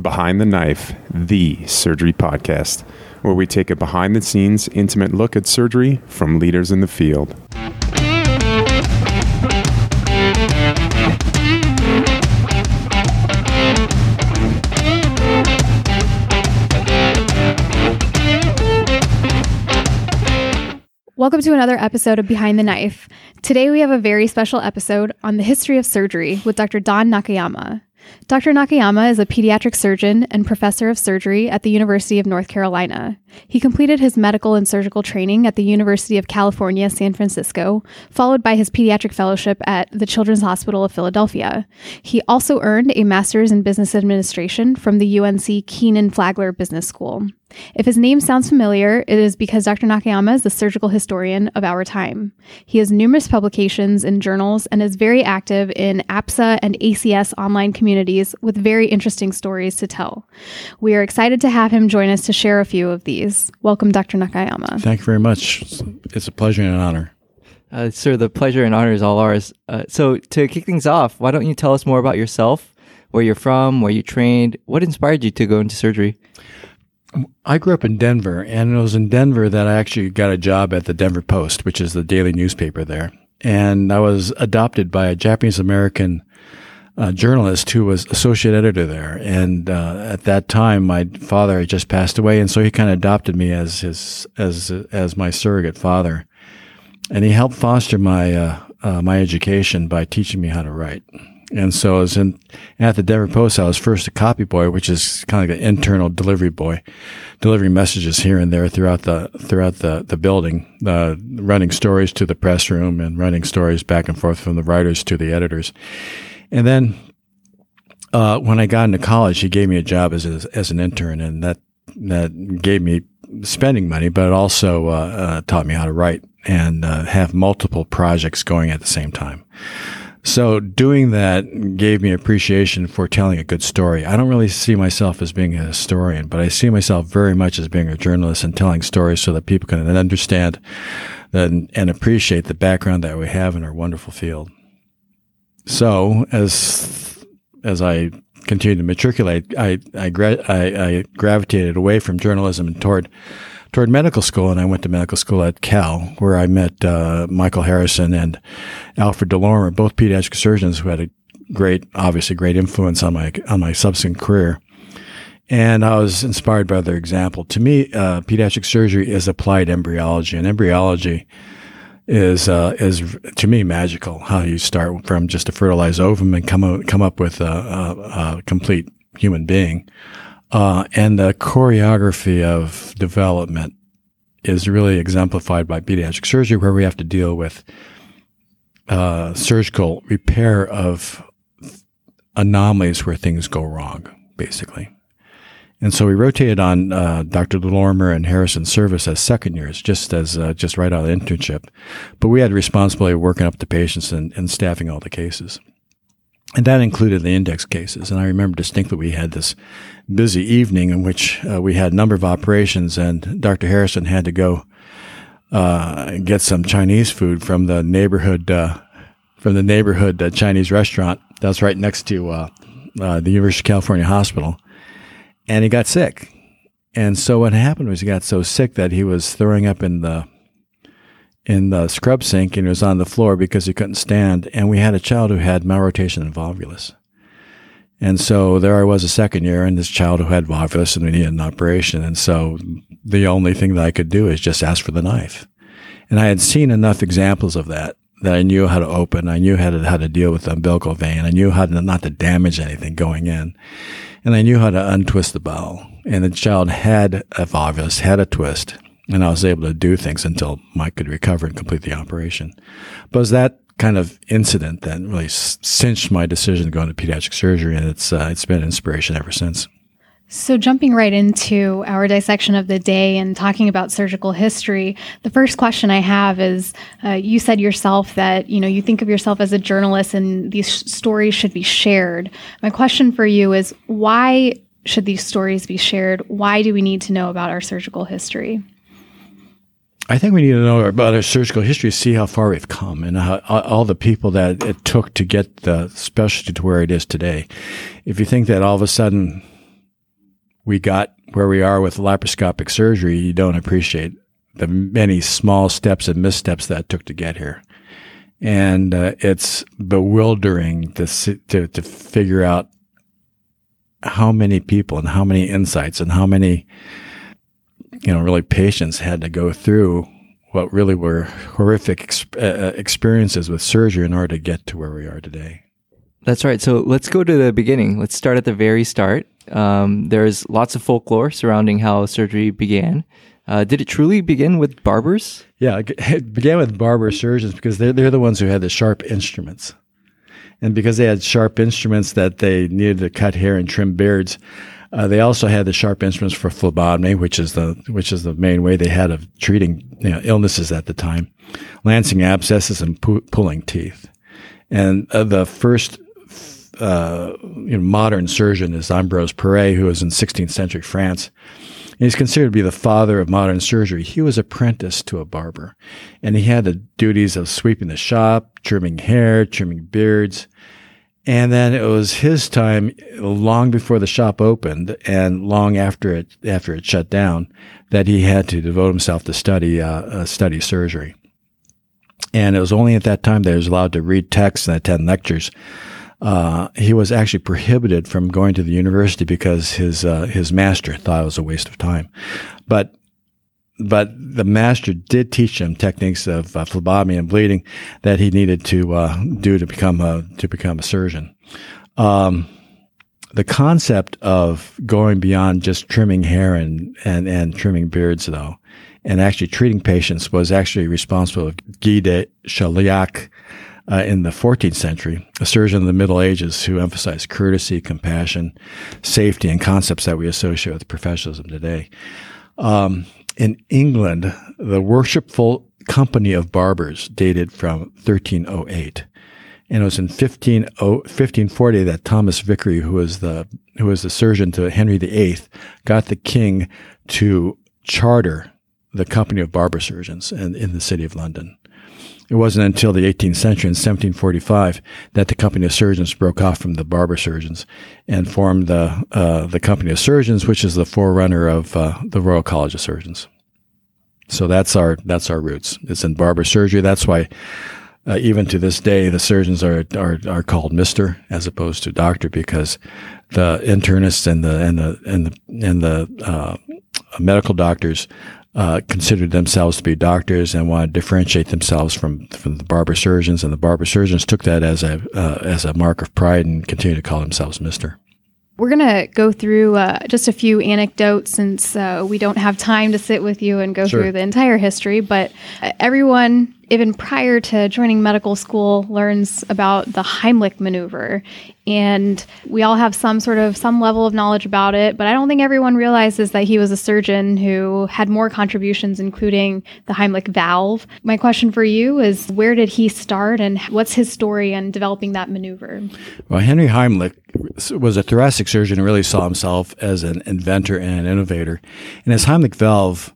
Behind the Knife, the surgery podcast, where we take a behind the scenes, intimate look at surgery from leaders in the field. Welcome to another episode of Behind the Knife. Today we have a very special episode on the history of surgery with Dr. Don Nakayama. Dr. Nakayama is a pediatric surgeon and professor of surgery at the University of North Carolina. He completed his medical and surgical training at the University of California, San Francisco, followed by his pediatric fellowship at the Children's Hospital of Philadelphia. He also earned a master's in business administration from the UNC Kenan Flagler Business School. If his name sounds familiar, it is because Dr. Nakayama is the surgical historian of our time. He has numerous publications in journals and is very active in APSA and ACS online communities with very interesting stories to tell. We are excited to have him join us to share a few of these. Welcome, Dr. Nakayama. Thank you very much. It's a pleasure and an honor. Uh, sir, the pleasure and honor is all ours. Uh, so, to kick things off, why don't you tell us more about yourself, where you're from, where you trained, what inspired you to go into surgery? I grew up in Denver, and it was in Denver that I actually got a job at the Denver Post, which is the daily newspaper there. And I was adopted by a Japanese American uh, journalist who was associate editor there. And uh, at that time, my father had just passed away, and so he kind of adopted me as his as as my surrogate father. And he helped foster my uh, uh my education by teaching me how to write. And so I was in at the Denver Post. I was first a copy boy, which is kind of like an internal delivery boy, delivering messages here and there throughout the throughout the the building, uh, running stories to the press room and running stories back and forth from the writers to the editors. And then uh, when I got into college, he gave me a job as a, as an intern, and that that gave me spending money, but it also uh, uh taught me how to write and uh, have multiple projects going at the same time. So doing that gave me appreciation for telling a good story. I don't really see myself as being a historian, but I see myself very much as being a journalist and telling stories so that people can understand and, and appreciate the background that we have in our wonderful field. So as as I continued to matriculate, I I, gra- I, I gravitated away from journalism and toward toward medical school, and I went to medical school at Cal, where I met uh, Michael Harrison and Alfred deLorimier, both pediatric surgeons who had a great, obviously, great influence on my on my subsequent career. And I was inspired by their example. To me, uh, pediatric surgery is applied embryology, and embryology is uh, is to me magical. How you start from just a fertilized ovum and come up, come up with a, a, a complete human being. Uh, and the choreography of development is really exemplified by pediatric surgery, where we have to deal with uh, surgical repair of anomalies where things go wrong, basically. And so we rotated on uh, Dr. deLorimier and Harrison's service as second years, just as uh, just right out of the internship. But we had responsibility of working up the patients and, and staffing all the cases. And that included the index cases. And I remember distinctly we had this busy evening in which uh, we had a number of operations, and Dr. Harrison had to go uh, get some Chinese food from the neighborhood uh, from the neighborhood uh, Chinese restaurant that was right next to uh, uh, the University of California Hospital, and he got sick. And so what happened was he got so sick that he was throwing up in the in the scrub sink and he was on the floor because he couldn't stand. And we had a child who had malrotation and volvulus. And so there I was a second year and this child who had volvulus and we needed an operation. And so the only thing that I could do is just ask for the knife. And I had seen enough examples of that that I knew how to open. I knew how to, how to deal with the umbilical vein. I knew how to not to damage anything going in. And I knew how to untwist the bowel. And the child had a volvulus, had a twist. And I was able to do things until Mike could recover and complete the operation. But it was that kind of incident that really cinched my decision to go into pediatric surgery, and it's uh, it's been an inspiration ever since. So, jumping right into our dissection of the day and talking about surgical history, the first question I have is uh, you said yourself that you know you think of yourself as a journalist and these sh- stories should be shared. My question for you is why should these stories be shared? Why do we need to know about our surgical history? I think we need to know about our surgical history, see how far we've come, and how, all the people that it took to get the specialty to where it is today. If you think that all of a sudden we got where we are with laparoscopic surgery, you don't appreciate the many small steps and missteps that took to get here. And uh, it's bewildering to, to, to figure out how many people and how many insights and how many, you know, really patients had to go through what really were horrific ex- uh, uh experiences with surgery in order to get to where we are today. That's right. So let's go to the beginning. Let's start at the very start. Um, there's lots of folklore surrounding how surgery began. Uh, did it truly begin with barbers? Yeah, it began with barber surgeons because they're, they're the ones who had the sharp instruments. And because they had sharp instruments that they needed to cut hair and trim beards, uh, they also had the sharp instruments for phlebotomy, which is the which is the main way they had of treating you know, illnesses at the time, lancing abscesses and pu- pulling teeth. And uh, the first uh, you know, modern surgeon is Ambroise Paré, who was in 16th century France. He's considered to be the father of modern surgery. He was apprenticed to a barber, and he had the duties of sweeping the shop, trimming hair, trimming beards. And then it was his time, long before the shop opened, and long after it after it shut down, that he had to devote himself to study uh, uh, study surgery. And it was only at that time that he was allowed to read texts and attend lectures uh, he was actually prohibited from going to the university because his uh, his master thought it was a waste of time. But but the master did teach him techniques of uh, phlebotomy and bleeding that he needed to uh, do to become a to become a surgeon. Um, the concept of going beyond just trimming hair and, and, and trimming beards, though, and actually treating patients was actually responsible of Guy de Chauliac, uh, in the 14th century, a surgeon in the Middle Ages who emphasized courtesy, compassion, safety, and concepts that we associate with professionalism today. Um, in England, the Worshipful Company of Barbers dated from 1308. And it was in 15, 1540 that Thomas Vicary, who was the who was the surgeon to Henry VIII, got the king to charter the Company of Barber Surgeons in the city of London. It wasn't until the 18th century, in 1745, that the Company of Surgeons broke off from the barber surgeons and formed the uh, the Company of Surgeons, which is the forerunner of uh, the Royal College of Surgeons. So that's our that's our roots. It's in barber surgery. That's why. Uh, even to this day, the surgeons are, are are called Mister as opposed to Doctor because the internists and the and the and the and the uh, medical doctors uh, considered themselves to be doctors and wanted to differentiate themselves from from the barber surgeons, and the barber surgeons took that as a uh, as a mark of pride and continue to call themselves Mister. We're going to go through uh, just a few anecdotes since uh, we don't have time to sit with you and go sure. through the entire history. But uh, everyone even prior to joining medical school, learns about the Heimlich maneuver. And we all have some sort of some level of knowledge about it, but I don't think everyone realizes that he was a surgeon who had more contributions, including the Heimlich valve. My question for you is where did he start and what's his story in developing that maneuver? Well, Henry Heimlich was a thoracic surgeon and really saw himself as an inventor and an innovator. And his Heimlich valve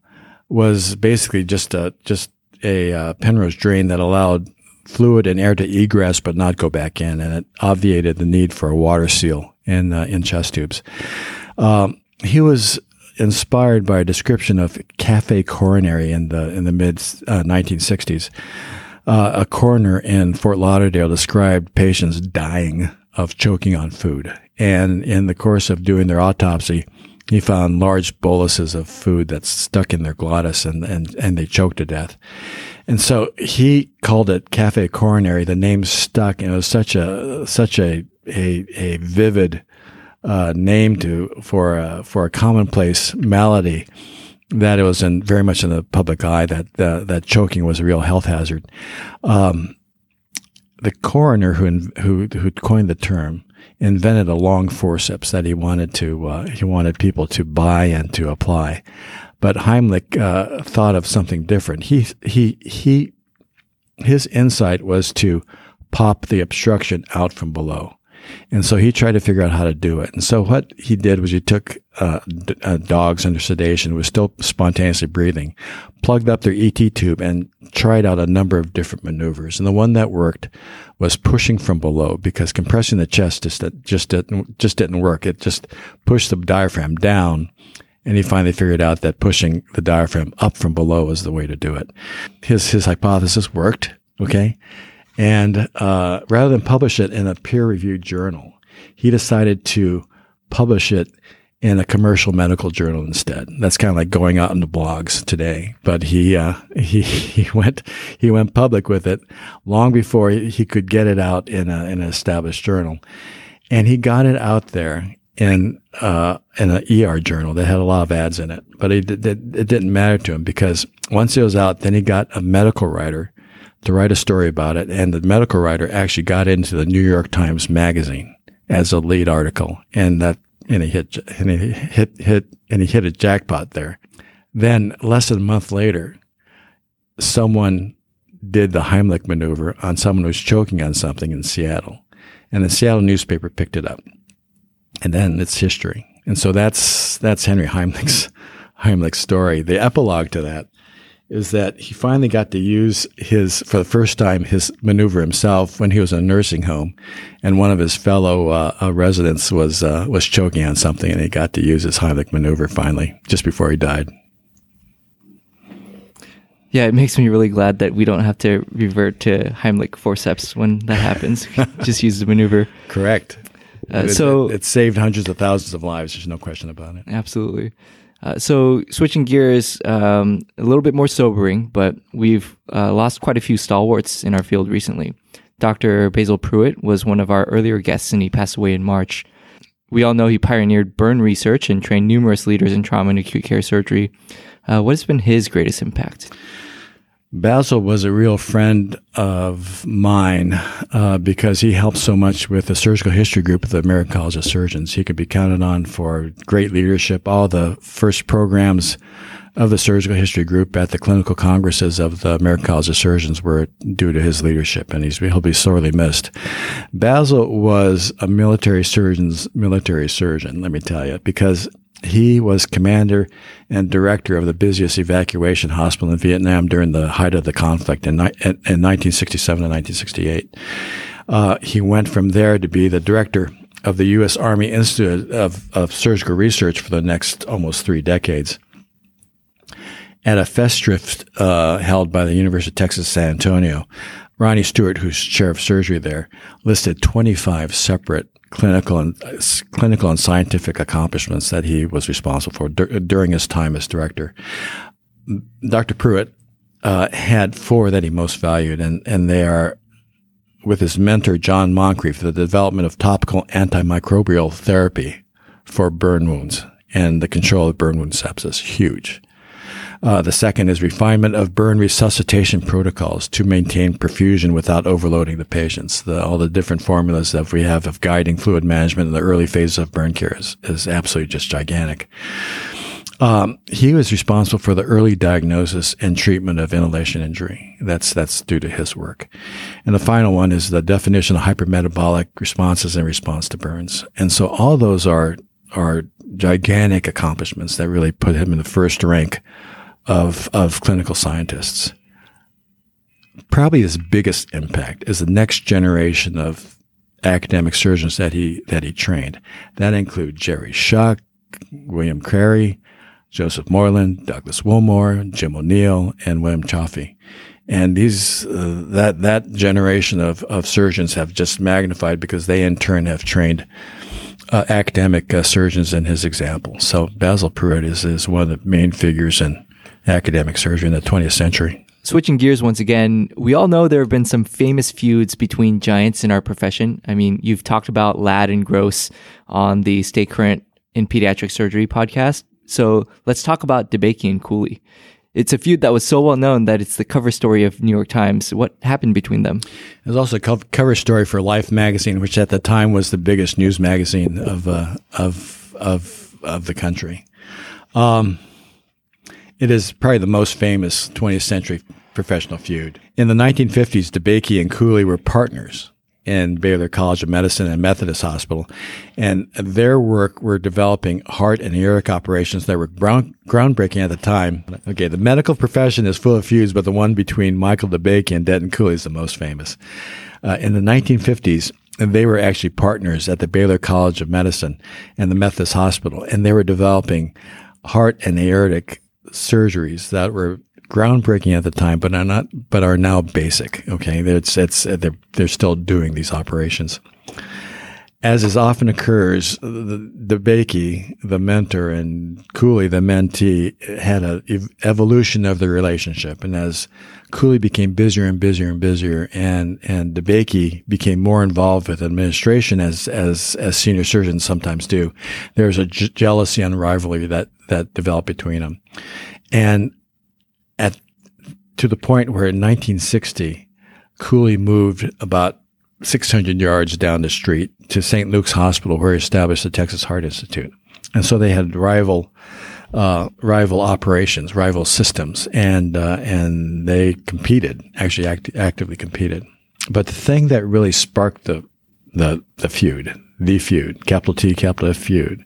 was basically just a just a uh, Penrose drain that allowed fluid and air to egress but not go back in, and it obviated the need for a water seal in uh, in chest tubes. Um, he was inspired by a description of cafe coronary in the in the mid uh, 1960s. Uh, a coroner in Fort Lauderdale described patients dying of choking on food, and in the course of doing their autopsy, he found large boluses of food that's stuck in their glottis and, and, and they choked to death. And so he called it cafe coronary. The name stuck and it was such a, such a, a, a vivid, uh, name to, for a, for a commonplace malady that it was in very much in the public eye that, uh, that choking was a real health hazard. Um, the coroner who, who, who coined the term invented a long forceps that he wanted to uh, he wanted people to buy and to apply. But Heimlich uh, thought of something different. He he he his insight was to pop the obstruction out from below. And so he tried to figure out how to do it. And so what he did was he took uh, d- uh, dogs under sedation who were still spontaneously breathing, plugged up their ET tube, and tried out a number of different maneuvers. And the one that worked was pushing from below because compressing the chest just just didn't just didn't work. It just pushed the diaphragm down. And he finally figured out that pushing the diaphragm up from below was the way to do it. His his hypothesis worked. Okay. And uh, rather than publish it in a peer reviewed journal, he decided to publish it in a commercial medical journal instead. That's kind of like going out into blogs today. But he uh, he he went he went public with it long before he could get it out in, a, in an established journal, and he got it out there in uh, in an ER journal that had a lot of ads in it. But it, it, it didn't matter to him because once it was out, then he got a medical writer to write a story about it. And the medical writer actually got into the New York Times Magazine as a lead article, and that and he hit and he hit hit and he hit a jackpot there. Then less than a month later, someone did the Heimlich maneuver on someone who was choking on something in Seattle, and the Seattle newspaper picked it up, and then it's history. And so that's that's Henry Heimlich's Heimlich's story. The epilogue to that is that he finally got to use his, for the first time, his maneuver himself when he was in a nursing home, and one of his fellow uh, uh, residents was uh, was choking on something, and he got to use his Heimlich maneuver finally, just before he died. Yeah, it makes me really glad that we don't have to revert to Heimlich forceps when that happens. just use the maneuver. Correct. Uh, It- so it, it saved hundreds of thousands of lives. There's no question about it. Absolutely. Uh, so switching gears, um, a little bit more sobering, but we've uh, lost quite a few stalwarts in our field recently. Dr. Basil Pruitt was one of our earlier guests, and he passed away in March. We all know he pioneered burn research and trained numerous leaders in trauma and acute care surgery. Uh, what has been his greatest impact? Basil was a real friend of mine uh, because he helped so much with the surgical history group of the American College of Surgeons. He could be counted on for great leadership. All the first programs of the surgical history group at the clinical congresses of the American College of Surgeons were due to his leadership, and he'll be sorely missed. Basil was a military surgeon's military surgeon, let me tell you, because he was commander and director of the busiest evacuation hospital in Vietnam during the height of the conflict in, in, in 1967 and 1968. Uh, he went from there to be the director of the U.S. Army Institute of, of Surgical Research for the next almost three decades. At a festschrift uh, held by the University of Texas San Antonio, Ronnie Stewart, who's chair of surgery there, listed 25 separate clinical and uh, clinical and scientific accomplishments that he was responsible for dur- during his time as director. Dr. Pruitt uh, had four that he most valued, and and they are with his mentor John Moncrief, the development of topical antimicrobial therapy for burn wounds and the control of burn wound sepsis. Huge. Uh, the second is refinement of burn resuscitation protocols to maintain perfusion without overloading the patients. The, all the different formulas that we have of guiding fluid management in the early phases of burn care is, is absolutely just gigantic. Um, he was responsible for the early diagnosis and treatment of inhalation injury. That's that's due to his work. And the final one is the definition of hypermetabolic responses in response to burns. And so all those are are gigantic accomplishments that really put him in the first rank of of clinical scientists. Probably his biggest impact is the next generation of academic surgeons that he that he trained. That include Jerry Shuck, William Crary, Joseph Moreland, Douglas Wilmore, Jim O'Neill, and William Chaffee. And these uh, that that generation of, of surgeons have just magnified because they in turn have trained uh, academic uh, surgeons in his example. So Basil Pruitt is, is one of the main figures in academic surgery in the 20th century. Switching gears once again, we all know there have been some famous feuds between giants in our profession. I mean, you've talked about Ladd and Gross on the Stay Current in Pediatric Surgery podcast. So let's talk about DeBakey and Cooley. It's a feud that was so well known that it's the cover story of New York Times. What happened between them? It was also a cover story for Life magazine, which at the time was the biggest news magazine of uh, of of of the country. Um, it is probably the most famous 20th century professional feud. In the 1950s, DeBakey and Cooley were partners in Baylor College of Medicine and Methodist Hospital. And their work were developing heart and aortic operations that were ground, groundbreaking at the time. Okay, the medical profession is full of feuds, but the one between Michael DeBakey and Denton Cooley is the most famous. Uh, in the 1950s, they were actually partners at the Baylor College of Medicine and the Methodist Hospital, and they were developing heart and aortic surgeries that were groundbreaking at the time, but are not, but are now basic. Okay, it's it's they're they're still doing these operations. As is often occurs, the, DeBakey, the mentor, and Cooley, the mentee, had an ev- evolution of the relationship. And as Cooley became busier and busier and busier, and and DeBakey became more involved with administration, as as as senior surgeons sometimes do, there's a j- jealousy and rivalry that that developed between them, and at to the point where in 1960, Cooley moved about 600 yards down the street to St. Luke's Hospital, where he established the Texas Heart Institute. And so they had rival, uh, rival operations, rival systems, and uh, and they competed, actually act- actively competed. But the thing that really sparked the the the feud, the feud, capital T, capital F feud,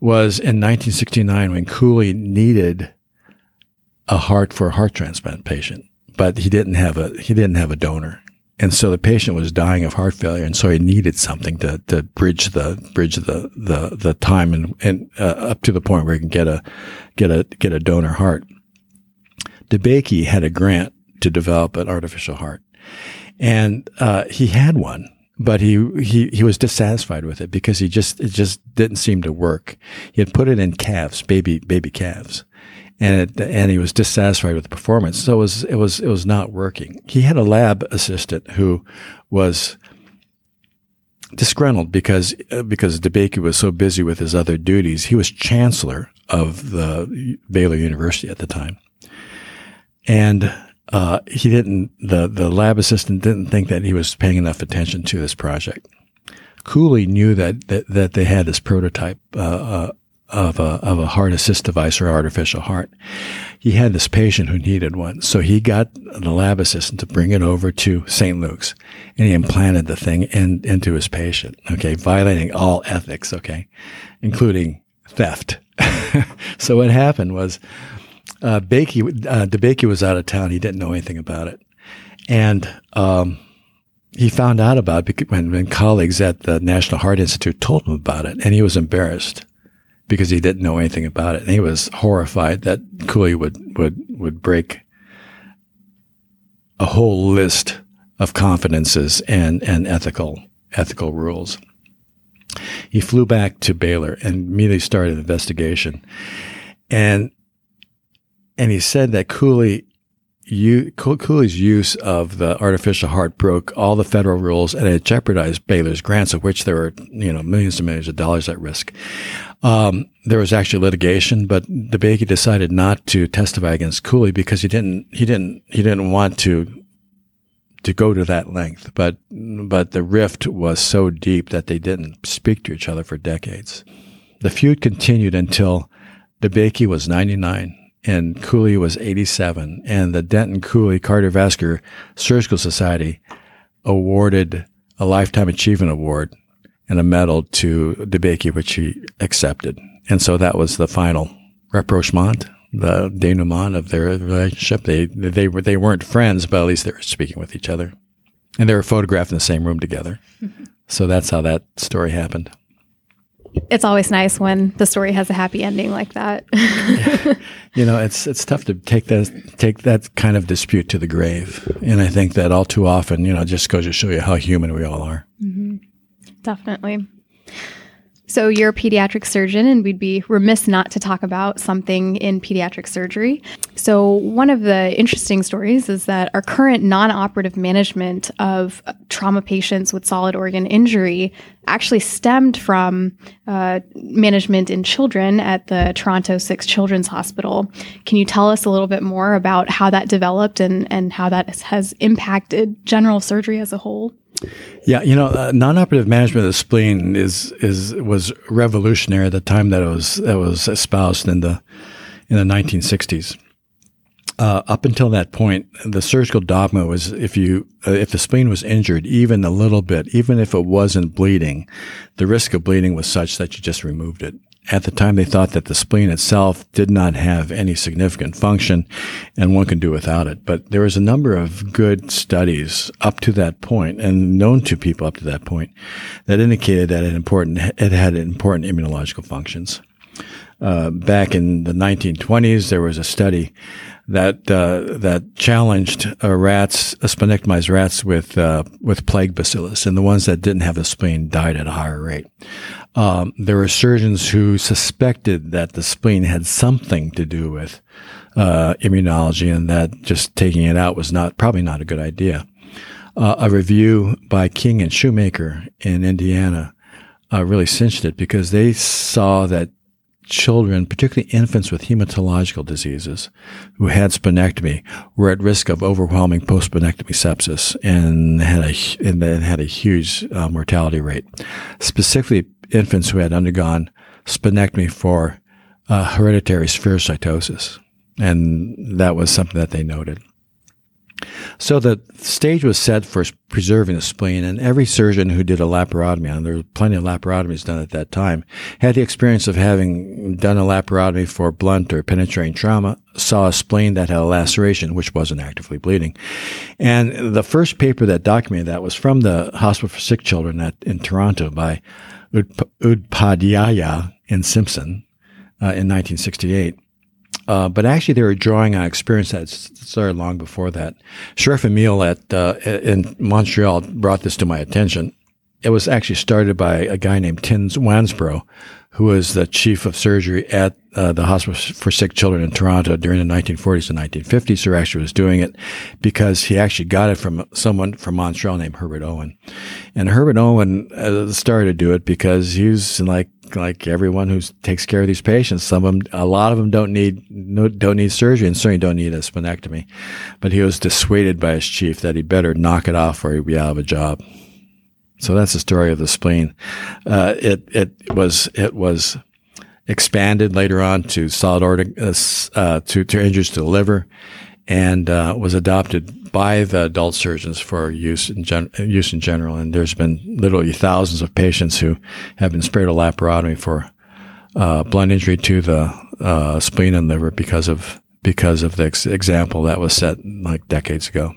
was in 1969 when Cooley needed a heart for a heart transplant patient, but he didn't have a he didn't have a donor. And so the patient was dying of heart failure, and so he needed something to, to bridge the bridge the the, the time and, and uh, up to the point where he can get a get a get a donor heart. DeBakey had a grant to develop an artificial heart, and uh, he had one, but he, he he was dissatisfied with it because he just it just didn't seem to work. He had put it in calves, baby baby calves, and it, and he was dissatisfied with the performance. So it was it was it was not working. He had a lab assistant who was disgruntled because uh, because DeBakey was so busy with his other duties. He was chancellor of the Baylor University at the time, and uh, he didn't. the The lab assistant didn't think that he was paying enough attention to this project. Cooley knew that that, that they had this prototype uh, uh of a, of a heart assist device or artificial heart. He had this patient who needed one. So he got the lab assistant to bring it over to St. Luke's and he implanted the thing in, into his patient. Okay. Violating all ethics. Okay. Including theft. so what happened was, uh, Bakey, uh, DeBakey was out of town. He didn't know anything about it. And, um, he found out about it when, when colleagues at the National Heart Institute told him about it, and he was embarrassed because he didn't know anything about it. And he was horrified that Cooley would, would, would break a whole list of confidences and, and ethical, ethical rules. He flew back to Baylor and immediately started an investigation. And, and he said that Cooley you, Cooley's use of the artificial heart broke all the federal rules and it jeopardized Baylor's grants, of which there were, you know, millions and millions of dollars at risk. Um, there was actually litigation, but DeBakey decided not to testify against Cooley because he didn't, he didn't, he didn't want to, to go to that length. But, but the rift was so deep that they didn't speak to each other for decades. The feud continued until DeBakey was 99 and Cooley was 87, and the Denton Cooley Cardiovascular Surgical Society awarded a Lifetime Achievement Award and a medal to DeBakey, which he accepted. And so that was the final rapprochement, the denouement of their relationship. They, they, were, they weren't friends, but at least they were speaking with each other. And they were photographed in the same room together. Mm-hmm. So that's how that story happened it's always nice when the story has a happy ending like that. You know, it's it's tough to take that take that kind of dispute to the grave, and I think that all too often, you know, just goes to show you how human we all are. Mm-hmm. Definitely. So, you're a pediatric surgeon, and we'd be remiss not to talk about something in pediatric surgery. So, one of the interesting stories is that our current non operative management of trauma patients with solid organ injury actually stemmed from uh, management in children at the Toronto Sick Children's Hospital. Can you tell us a little bit more about how that developed and, and how that has impacted general surgery as a whole? Yeah, you know, uh, non-operative management of the spleen is is was revolutionary at the time that it was that was espoused in the in the 1960s. Uh, up until that point, the surgical dogma was if you uh, if the spleen was injured even a little bit, even if it wasn't bleeding, the risk of bleeding was such that you just removed it at the time they thought that the spleen itself did not have any significant function and one could do without it. But there was a number of good studies up to that point and known to people up to that point that indicated that it important, it had important immunological functions. Uh, back in the 1920s, there was a study that uh, that challenged uh, rats, uh, splenectomized rats with uh, with plague bacillus, and the ones that didn't have a spleen died at a higher rate. Um, there were surgeons who suspected that the spleen had something to do with uh, immunology, and that just taking it out was not probably not a good idea. Uh, a review by King and Shumacker in Indiana uh, really cinched it because they saw that children, particularly infants with hematological diseases who had splenectomy, were at risk of overwhelming post-splenectomy sepsis and had a and had a huge uh, mortality rate. Specifically, infants who had undergone splenectomy for uh, hereditary spherocytosis. And that was something that they noted. So the stage was set for preserving the spleen, and every surgeon who did a laparotomy, and there were plenty of laparotomies done at that time, had the experience of having done a laparotomy for blunt or penetrating trauma, saw a spleen that had a laceration, which wasn't actively bleeding. And the first paper that documented that was from the Hospital for Sick Children at, in Toronto by Upadhyaya and Simpson uh, in 1968. Uh, but actually, they were drawing on experience that started long before that. Sherif Emil at uh, in Montreal brought this to my attention. It was actually started by a guy named Tim Wansbrough, who was the chief of surgery at uh, the Hospital for Sick Children in Toronto during the 1940s and 1950s, who actually was doing it because he actually got it from someone from Montreal named Herbert Owen. And Herbert Owen uh, started to do it because he was like like everyone who takes care of these patients. Some of them, a lot of them don't need no, don't need surgery and certainly don't need a splenectomy. But he was dissuaded by his chief that he better knock it off or he'd be out of a job. So that's the story of the spleen. Uh, it it was it was expanded later on to solid organ uh, uh, to to injuries to the liver, and uh, was adopted by the adult surgeons for use in gen- use in general. And there's been literally thousands of patients who have been spared a laparotomy for uh, blunt injury to the uh, spleen and liver because of because of the ex- example that was set like decades ago.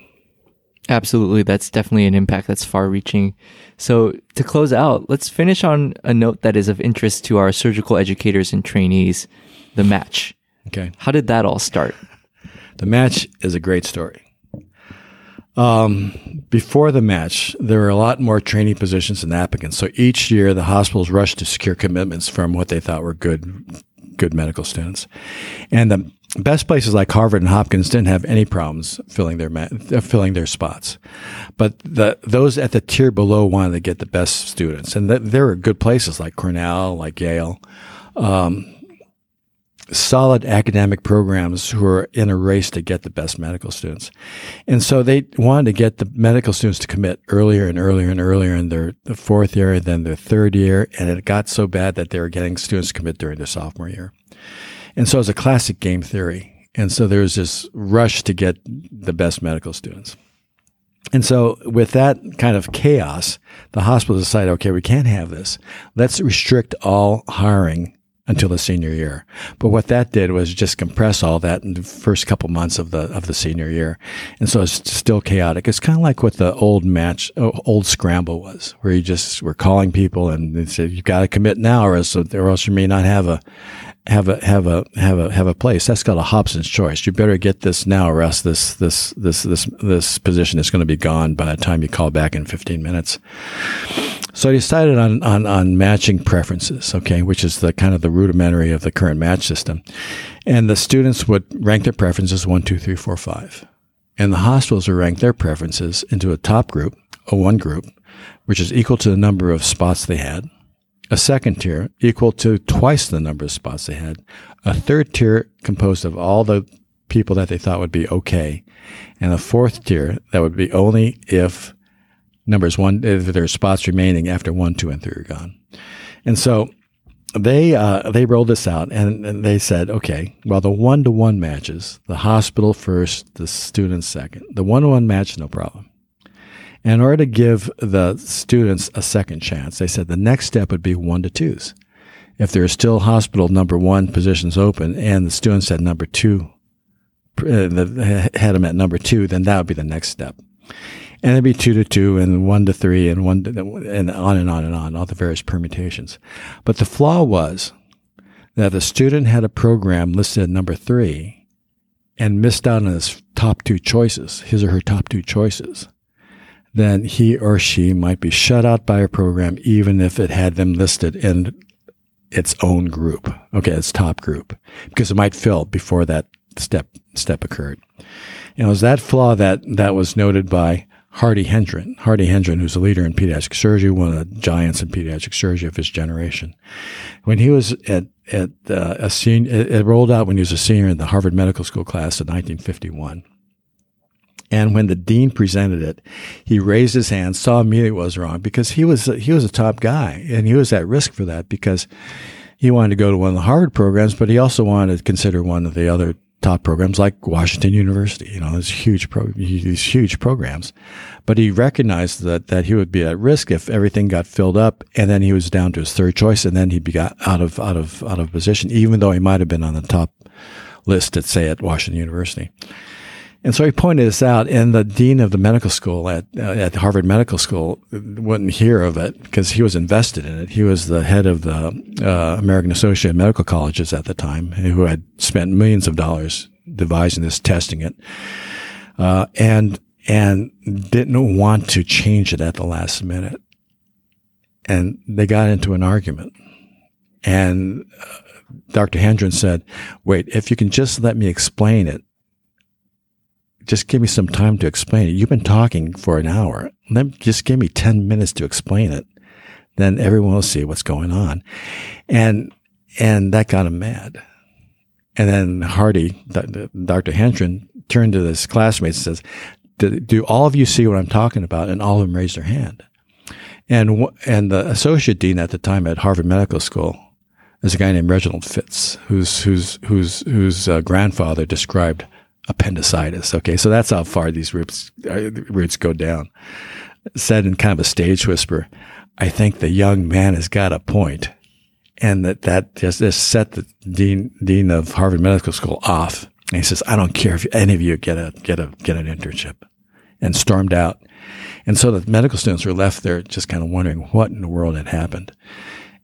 Absolutely. That's definitely an impact that's far reaching. So, to close out, let's finish on a note that is of interest to our surgical educators and trainees the match. Okay. How did that all start? The match is a great story. Um, before the match, there were a lot more training positions than applicants. So each year, the hospitals rushed to secure commitments from what they thought were good, good medical students. And the best places like Harvard and Hopkins didn't have any problems filling their uh, filling their spots, but the those at the tier below wanted to get the best students, and th- there were good places like Cornell, like Yale. Um, solid academic programs who are in a race to get the best medical students. And so they wanted to get the medical students to commit earlier and earlier and earlier in their the fourth year, then their third year. And it got so bad that they were getting students to commit during their sophomore year. And so it was a classic game theory. And so there was this rush to get the best medical students. And so, with that kind of chaos, the hospital decided, okay, we can't have this. Let's restrict all hiring until the senior year. But what that did was just compress all that in the first couple months of the of the senior year, and so it's still chaotic. It's kind of like what the old match, old scramble was, where you just were calling people and they said you've got to commit now, or else, or else you may not have a have a have a have a have a place. That's called a Hobson's choice. You better get this now, or else this this this this this position is going to be gone by the time you call back in 15 minutes. So I decided on, on, on matching preferences, okay, which is the kind of the rudimentary of the current match system. And the students would rank their preferences one, two, three, four, five. And the hospitals would rank their preferences into a top group, a one group, which is equal to the number of spots they had, a second tier equal to twice the number of spots they had, a third tier composed of all the people that they thought would be okay, and a fourth tier that would be only if numbers one, if there are spots remaining after one, two, and three are gone. And so they uh, they rolled this out and, and they said, okay, well, the one to one matches, the hospital first, the students second. The one to one match, no problem. In order to give the students a second chance, they said the next step would be one to twos. If there is still hospital number one positions open and the students had number two, uh, had them at number two, then that would be the next step. And it'd be two to two and one to three and one to, and on and on and on, all the various permutations. But the flaw was that the student had a program listed at number three and missed out on his top two choices, his or her top two choices then he or she might be shut out by a program even if it had them listed in its own group, okay, its top group, because it might fill before that step step occurred. And it was that flaw that that was noted by Hardy Hendren. Hardy Hendren, who's a leader in pediatric surgery, one of the giants in pediatric surgery of his generation. When he was at at uh, a senior, it, it rolled out when he was a senior in the Harvard Medical School class in 1951. And when the dean presented it, he raised his hand, saw immediately what was wrong because he was he was a top guy and he was at risk for that because he wanted to go to one of the Harvard programs, but he also wanted to consider one of the other top programs like Washington University. You know, these huge pro, these huge programs, but he recognized that that he would be at risk if everything got filled up, and then he was down to his third choice, and then he'd be got out of out of out of position, even though he might have been on the top list at say at Washington University. And so he pointed this out, and the dean of the medical school at uh, at Harvard Medical School wouldn't hear of it because he was invested in it. He was the head of the uh, American Association of Medical Colleges at the time, who had spent millions of dollars devising this, testing it, uh, and and didn't want to change it at the last minute. And they got into an argument, and uh, Dr. Hendren said, "Wait, if you can just let me explain it." Just give me some time to explain it. You've been talking for an hour. Let just give me 10 minutes to explain it. Then everyone will see what's going on. And, and that got him mad. And then Hardy, Dr. Hendren, turned to his classmates and says, do, do all of you see what I'm talking about? And all of them raised their hand. And, and the associate dean at the time at Harvard Medical School is a guy named Reginald Fitz, whose, whose, whose, whose uh, grandfather described appendicitis. Okay, so that's how far these roots uh, roots go down. Said in kind of a stage whisper, I think the young man has got a point, and that that just, just set the dean dean of Harvard Medical School off. And he says, I don't care if any of you get a get a get an internship, and stormed out. And so the medical students were left there just kind of wondering what in the world had happened.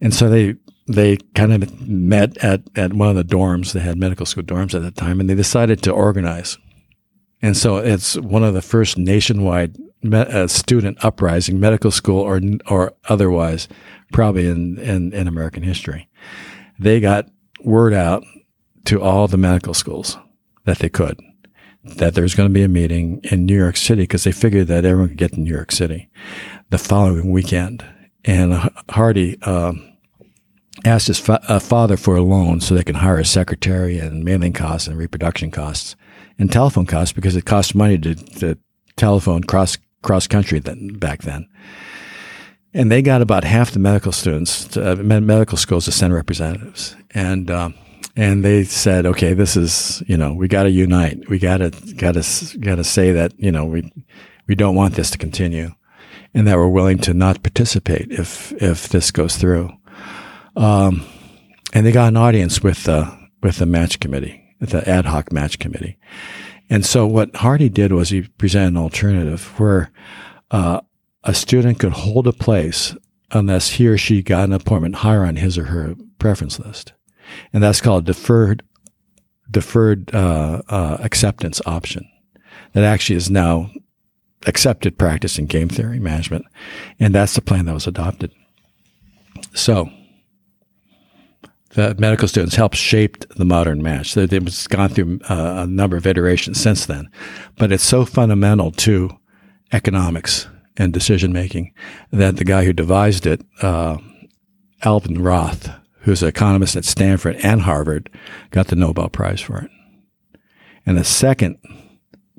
And so they they kind of met at, at one of the dorms. They had medical school dorms at that time, and they decided to organize. And so it's one of the first nationwide me- uh, student uprising, medical school or or otherwise, probably in, in, in American history. They got word out to all the medical schools that they could that there's going to be a meeting in New York City because they figured that everyone could get to New York City the following weekend. And Hardy. Um, asked his fa- uh, father for a loan so they can hire a secretary and mailing costs and reproduction costs and telephone costs because it cost money to, to telephone cross cross country then back then. And they got about half the medical students, to, uh, medical schools to send representatives, and um, and they said, okay, this is you know we got to unite, we got to got to got to say that you know we we don't want this to continue, and that we're willing to not participate if if this goes through. Um, and they got an audience with the with the match committee, the ad hoc match committee. And so what Hardy did was he presented an alternative where uh, a student could hold a place unless he or she got an appointment higher on his or her preference list, and that's called deferred deferred uh, uh, acceptance option. That actually is now accepted practice in game theory management. And that's the plan that was adopted. So the medical students helped shape the modern match. It's gone through uh, a number of iterations since then, but it's so fundamental to economics and decision making that the guy who devised it, uh, Alvin Roth, who's an economist at Stanford and Harvard, got the Nobel Prize for it. And the second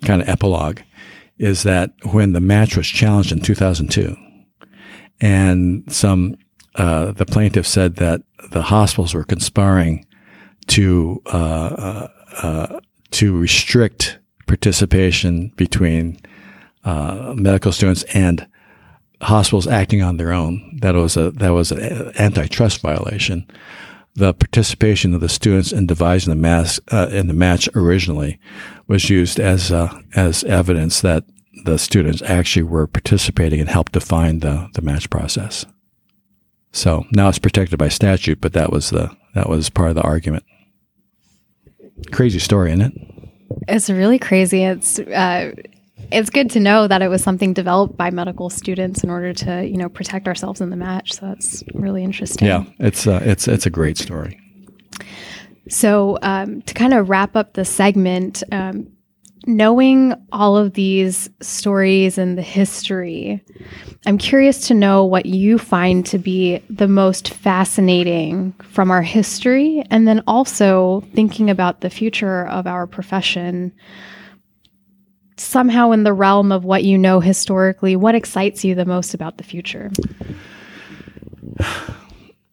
kind of epilogue is that when the match was challenged in 2002, and some uh, the plaintiff said that the hospitals were conspiring to uh, uh, uh to restrict participation between uh, medical students and hospitals acting on their own. That was a that was an antitrust violation. The participation of the students in devising the mass uh, in the match originally was used as as evidence that the students actually were participating and helped define the, the match process. So now it's protected by statute, but that was the that was part of the argument. Crazy story, isn't it? It's really crazy. It's uh, it's good to know that it was something developed by medical students in order to you know protect ourselves in the match. So that's really interesting. Yeah, it's uh, it's it's a great story. So um, to kind of wrap up the segment, um, knowing all of these stories and the history, I'm curious to know what you find to be the most fascinating from our history, and then also thinking about the future of our profession. Somehow, in the realm of what you know historically, what excites you the most about the future?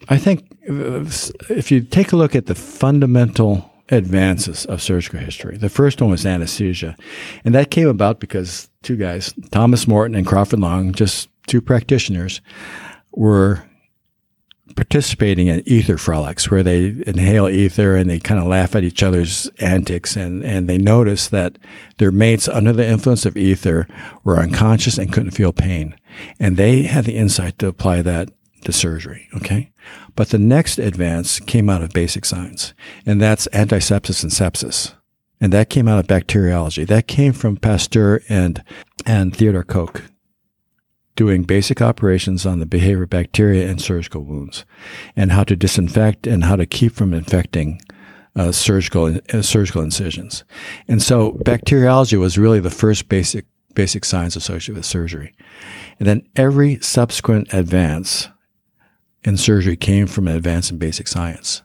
I think uh, if you take a look at the fundamental advances of surgical history. The first one was anesthesia. And that came about because two guys, Thomas Morton and Crawford Long, just two practitioners, were participating in ether frolics where they inhale ether and they kind of laugh at each other's antics and, and they noticed that their mates under the influence of ether were unconscious and couldn't feel pain. And they had the insight to apply that to surgery. Okay. But the next advance came out of basic science, and that's antisepsis and sepsis. And that came out of bacteriology. That came from Pasteur and, and Theodore Koch doing basic operations on the behavior of bacteria in surgical wounds and how to disinfect and how to keep from infecting uh, surgical uh, surgical incisions. And so bacteriology was really the first basic basic science associated with surgery. And then every subsequent advance in surgery came from an advance in basic science.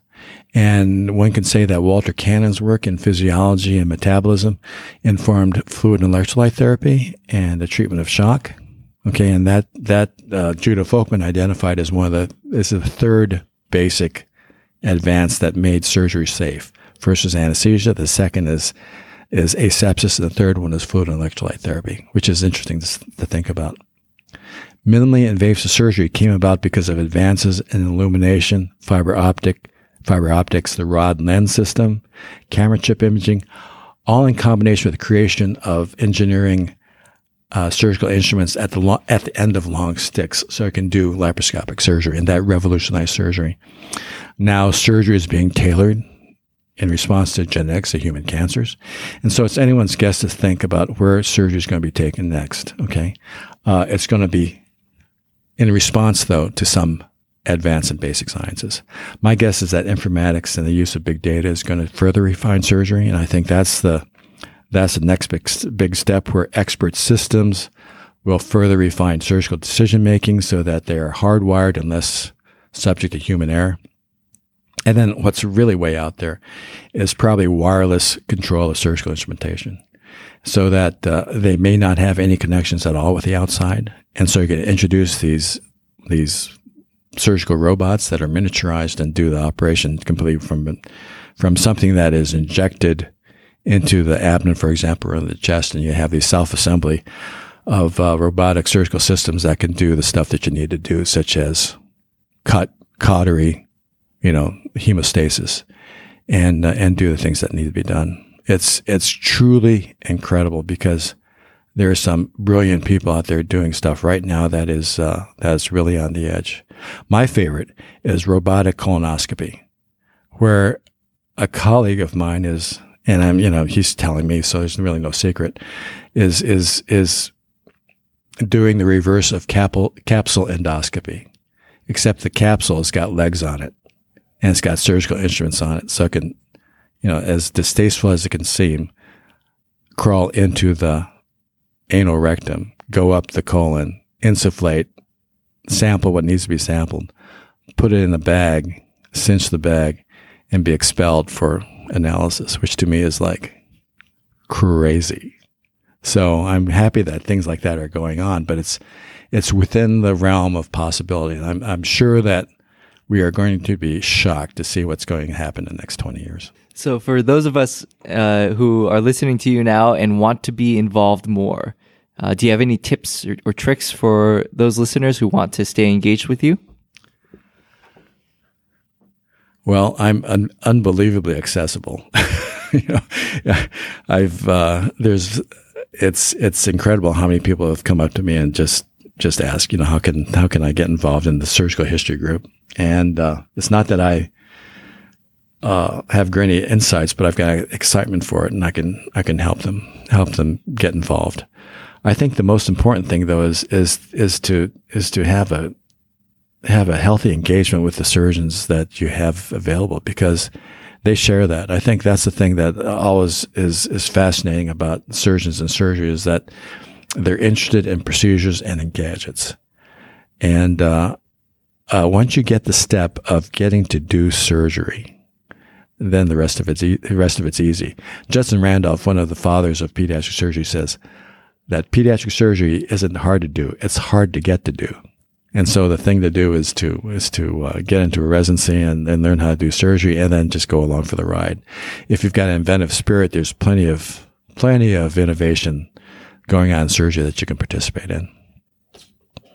And one can say that Walter Cannon's work in physiology and metabolism informed fluid and electrolyte therapy and the treatment of shock. Okay, and that that uh, Judah Folkman identified as one of the is the third basic advance that made surgery safe. First is anesthesia. The second is is asepsis, and the third one is fluid and electrolyte therapy, which is interesting to, to think about. Minimally invasive surgery came about because of advances in illumination, fiber optic, fiber optics, the rod lens system, camera chip imaging, all in combination with the creation of engineering uh, surgical instruments at the lo- at the end of long sticks, so it can do laparoscopic surgery, and that revolutionized surgery. Now surgery is being tailored in response to genetics of human cancers, and so it's anyone's guess to think about where surgery is going to be taken next. Okay, uh, it's going to be in response, though, to some advance in basic sciences. My guess is that informatics and the use of big data is going to further refine surgery, and I think that's the that's the next big, big step where expert systems will further refine surgical decision making so that they are hardwired and less subject to human error. And then what's really way out there is probably wireless control of surgical instrumentation so that uh, they may not have any connections at all with the outside and so you can introduce these these surgical robots that are miniaturized and do the operation completely from from something that is injected into the abdomen, for example, or the chest, and you have these self assembly of uh, robotic surgical systems that can do the stuff that you need to do, such as cut, cautery, you know, hemostasis, and uh, and do the things that need to be done. It's it's truly incredible because there are some brilliant people out there doing stuff right now that is uh, that's really on the edge. My favorite is robotic colonoscopy, where a colleague of mine is, and I'm you know he's telling me, so there's really no secret, is is is doing the reverse of capsule, capsule endoscopy, except the capsule has got legs on it and it's got surgical instruments on it. So it can, you know, as distasteful as it can seem, crawl into the anal rectum, go up the colon, insufflate, sample what needs to be sampled, put it in a bag, cinch the bag, and be expelled for analysis, which to me is like crazy. So I'm happy that things like that are going on, but it's it's within the realm of possibility. I'm I'm sure that we are going to be shocked to see what's going to happen in the next 20 years. So, for those of us uh, who are listening to you now and want to be involved more, uh, do you have any tips or, or, tricks for those listeners who want to stay engaged with you? Well, I'm un- unbelievably accessible. you know, I've uh, there's it's it's incredible how many people have come up to me and just just ask, you know, how can how can I get involved in the surgical history group? And uh, it's not that I uh, have great insights, but I've got excitement for it, and I can I can help them help them get involved. I think the most important thing though is is is to is to have a have a healthy engagement with the surgeons that you have available because they share that. I think that's the thing that always is is fascinating about surgeons and surgery is that they're interested in procedures and in gadgets. And uh, uh, once you get the step of getting to do surgery, then the rest of it's e- the rest of it's easy. Judson Randolph, one of the fathers of pediatric surgery, says that pediatric surgery isn't hard to do; it's hard to get to do. And so the thing to do is to is to uh, get into a residency and, and learn how to do surgery, and then just go along for the ride. If you've got an inventive spirit, there's plenty of plenty of innovation going on in surgery that you can participate in.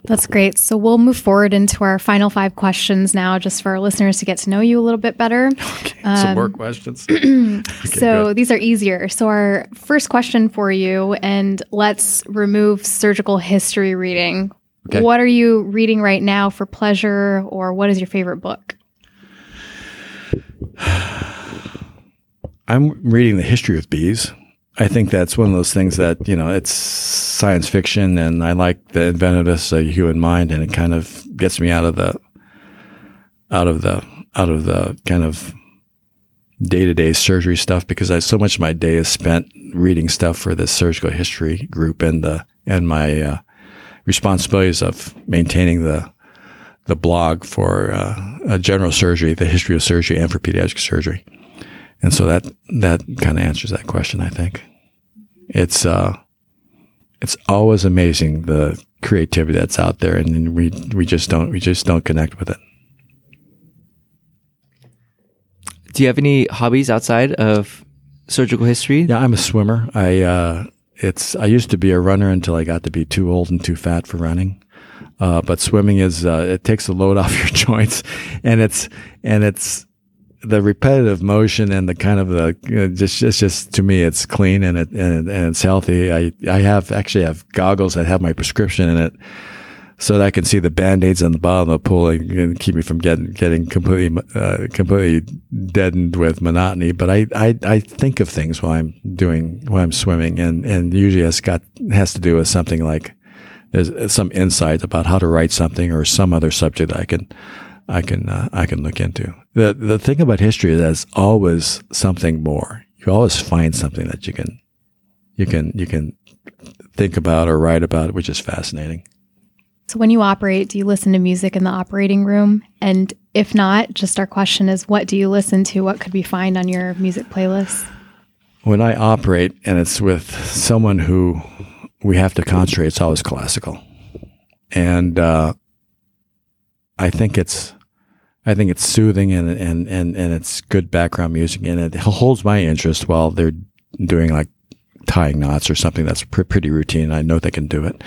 That's great. So we'll move forward into our final five questions now, just for our listeners to get to know you a little bit better. Okay, um, some more questions. okay, so good. these are easier. So our first question for you, and let's remove surgical history reading. Okay. What are you reading right now for pleasure, or what is your favorite book? I'm reading the history of bees. I think that's one of those things that you know it's science fiction, and I like the inventiveness of human mind, and it kind of gets me out of the out of the out of the kind of day to day surgery stuff because I so much of my day is spent reading stuff for the surgical history group and the and my uh, responsibilities of maintaining the the blog for uh, general surgery, the history of surgery, and for pediatric surgery. And so that that kind of answers that question. I think it's uh, it's always amazing the creativity that's out there, and we we just don't we just don't connect with it. Do you have any hobbies outside of surgical history? Yeah, I'm a swimmer. I uh, it's I used to be a runner until I got to be too old and too fat for running. Uh, but swimming is uh, it takes a load off your joints, and it's and it's the repetitive motion and the kind of the you know, just just to me it's clean and it and, and it's healthy. I I have actually have goggles that have my prescription in it, so that I can see the band aids on the bottom of the pool and, keep me from getting getting completely uh, completely deadened with monotony. But I, I I think of things while I'm doing while I'm swimming, and and usually it's got has to do with something like there's some insight about how to write something or some other subject I can I can uh, I can look into. The the thing about history is there's always something more. You always find something that you can you can you can think about or write about, which is fascinating. So when you operate, do you listen to music in the operating room? And if not, just our question is what do you listen to? What could we find on your music playlist? When I operate and it's with someone who we have to concentrate, it's always classical. And uh, I think it's I think it's soothing and and and and it's good background music and it holds my interest while they're doing like tying knots or something that's pr- pretty routine. I know they can do it.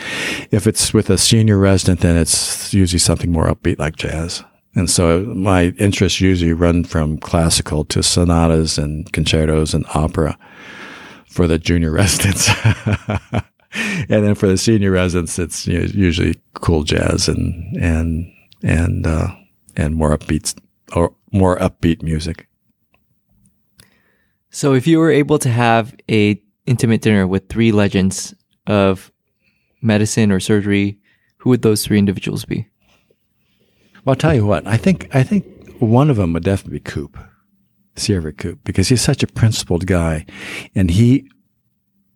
If it's with a senior resident, then it's usually something more upbeat like jazz. And so my interests usually run from classical to sonatas and concertos and opera for the junior residents. and then for the senior residents, it's you know, usually cool jazz and, and and uh, and more upbeat or more upbeat music. So, if you were able to have a intimate dinner with three legends of medicine or surgery, who would those three individuals be? Well, I'll tell you what. I think I think one of them would definitely be Koop, C. Everett Koop, because he's such a principled guy, and he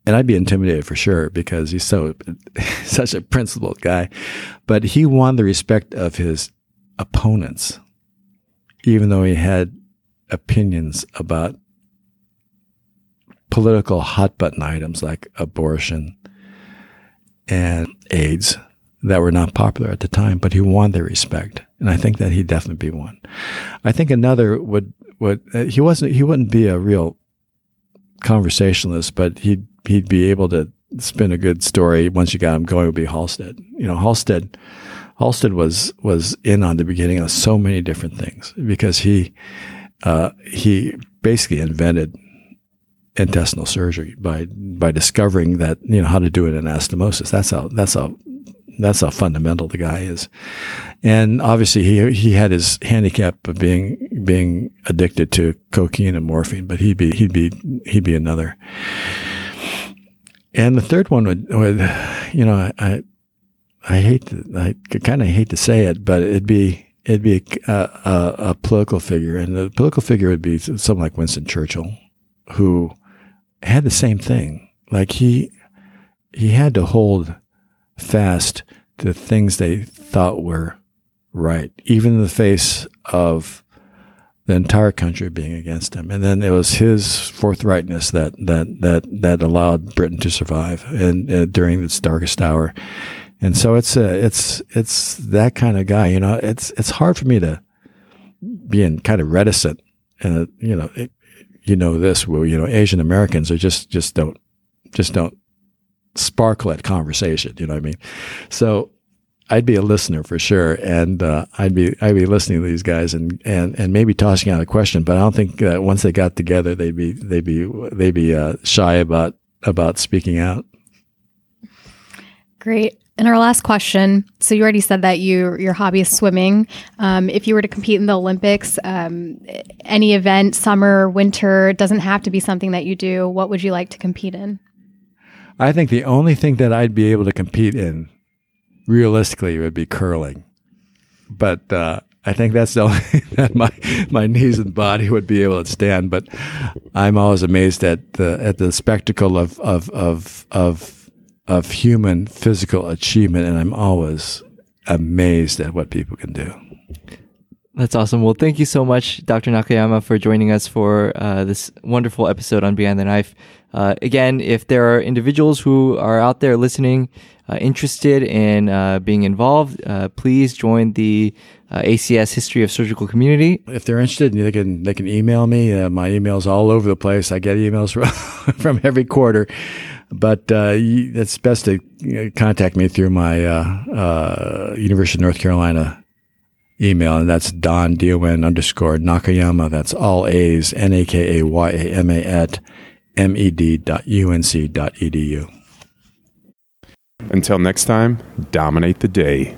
and I'd be intimidated for sure because he's so such a principled guy, but he won the respect of his opponents, even though he had opinions about political hot button items like abortion and AIDS that were not popular at the time, but he won their respect, and I think that he'd definitely be one. I think another would would uh, he wasn't he wouldn't be a real conversationalist, but he'd he'd be able to spin a good story once you got him going. Would be Halsted. You know, Halsted Halsted was was in on the beginning of so many different things because he uh, he basically invented intestinal surgery by by discovering that you know how to do it in anastomosis. That's how that's how that's how fundamental the guy is. And obviously he he had his handicap of being being addicted to cocaine and morphine, but he'd be he'd be he'd be another. And the third one would, would you know, I I hate to, I kind of hate to say it, but it'd be it'd be a, a, a, political figure, and the political figure would be someone like Winston Churchill, who had the same thing. Like he he had to hold fast to things they thought were right, even in the face of the entire country being against him. And then it was his forthrightness that that that that allowed Britain to survive and uh, during its darkest hour. And so it's uh, it's it's that kind of guy. You know, it's it's hard for me to being kind of reticent. And uh, you know, it, you know this. Well, you know, Asian Americans are just just don't just don't sparkle at conversation. You know what I mean? So I'd be a listener for sure, and uh, I'd be I'd be listening to these guys and, and, and maybe tossing out a question. But I don't think that once they got together, they'd be they'd be they'd be uh, shy about about speaking out. Great. And our last question. So you already said that you your hobby is swimming. Um, if you were to compete in the Olympics, um, any event, summer, winter, doesn't have to be something that you do. What would you like to compete in? I think the only thing that I'd be able to compete in, realistically, it would be curling. But uh, I think that's the only that my my knees and body would be able to stand. But I'm always amazed at the at the spectacle of of of of, of human physical achievement, and I'm always amazed at what people can do. That's awesome. Well, thank you so much, Dr. Nakayama, for joining us for uh, this wonderful episode on Beyond the Knife. Uh, again, if there are individuals who are out there listening, uh, interested in uh, being involved, uh, please join the uh, ACS History of Surgical community. If they're interested, they can they can email me. my email's all over the place. I get emails from, from every quarter but uh, it's best to contact me through my uh, uh, University of North Carolina email, and that's Don D-O-N underscore Nakayama. That's all A's, N-A-K-A-Y-A-M-A at med.unc.edu. Until next time, dominate the day.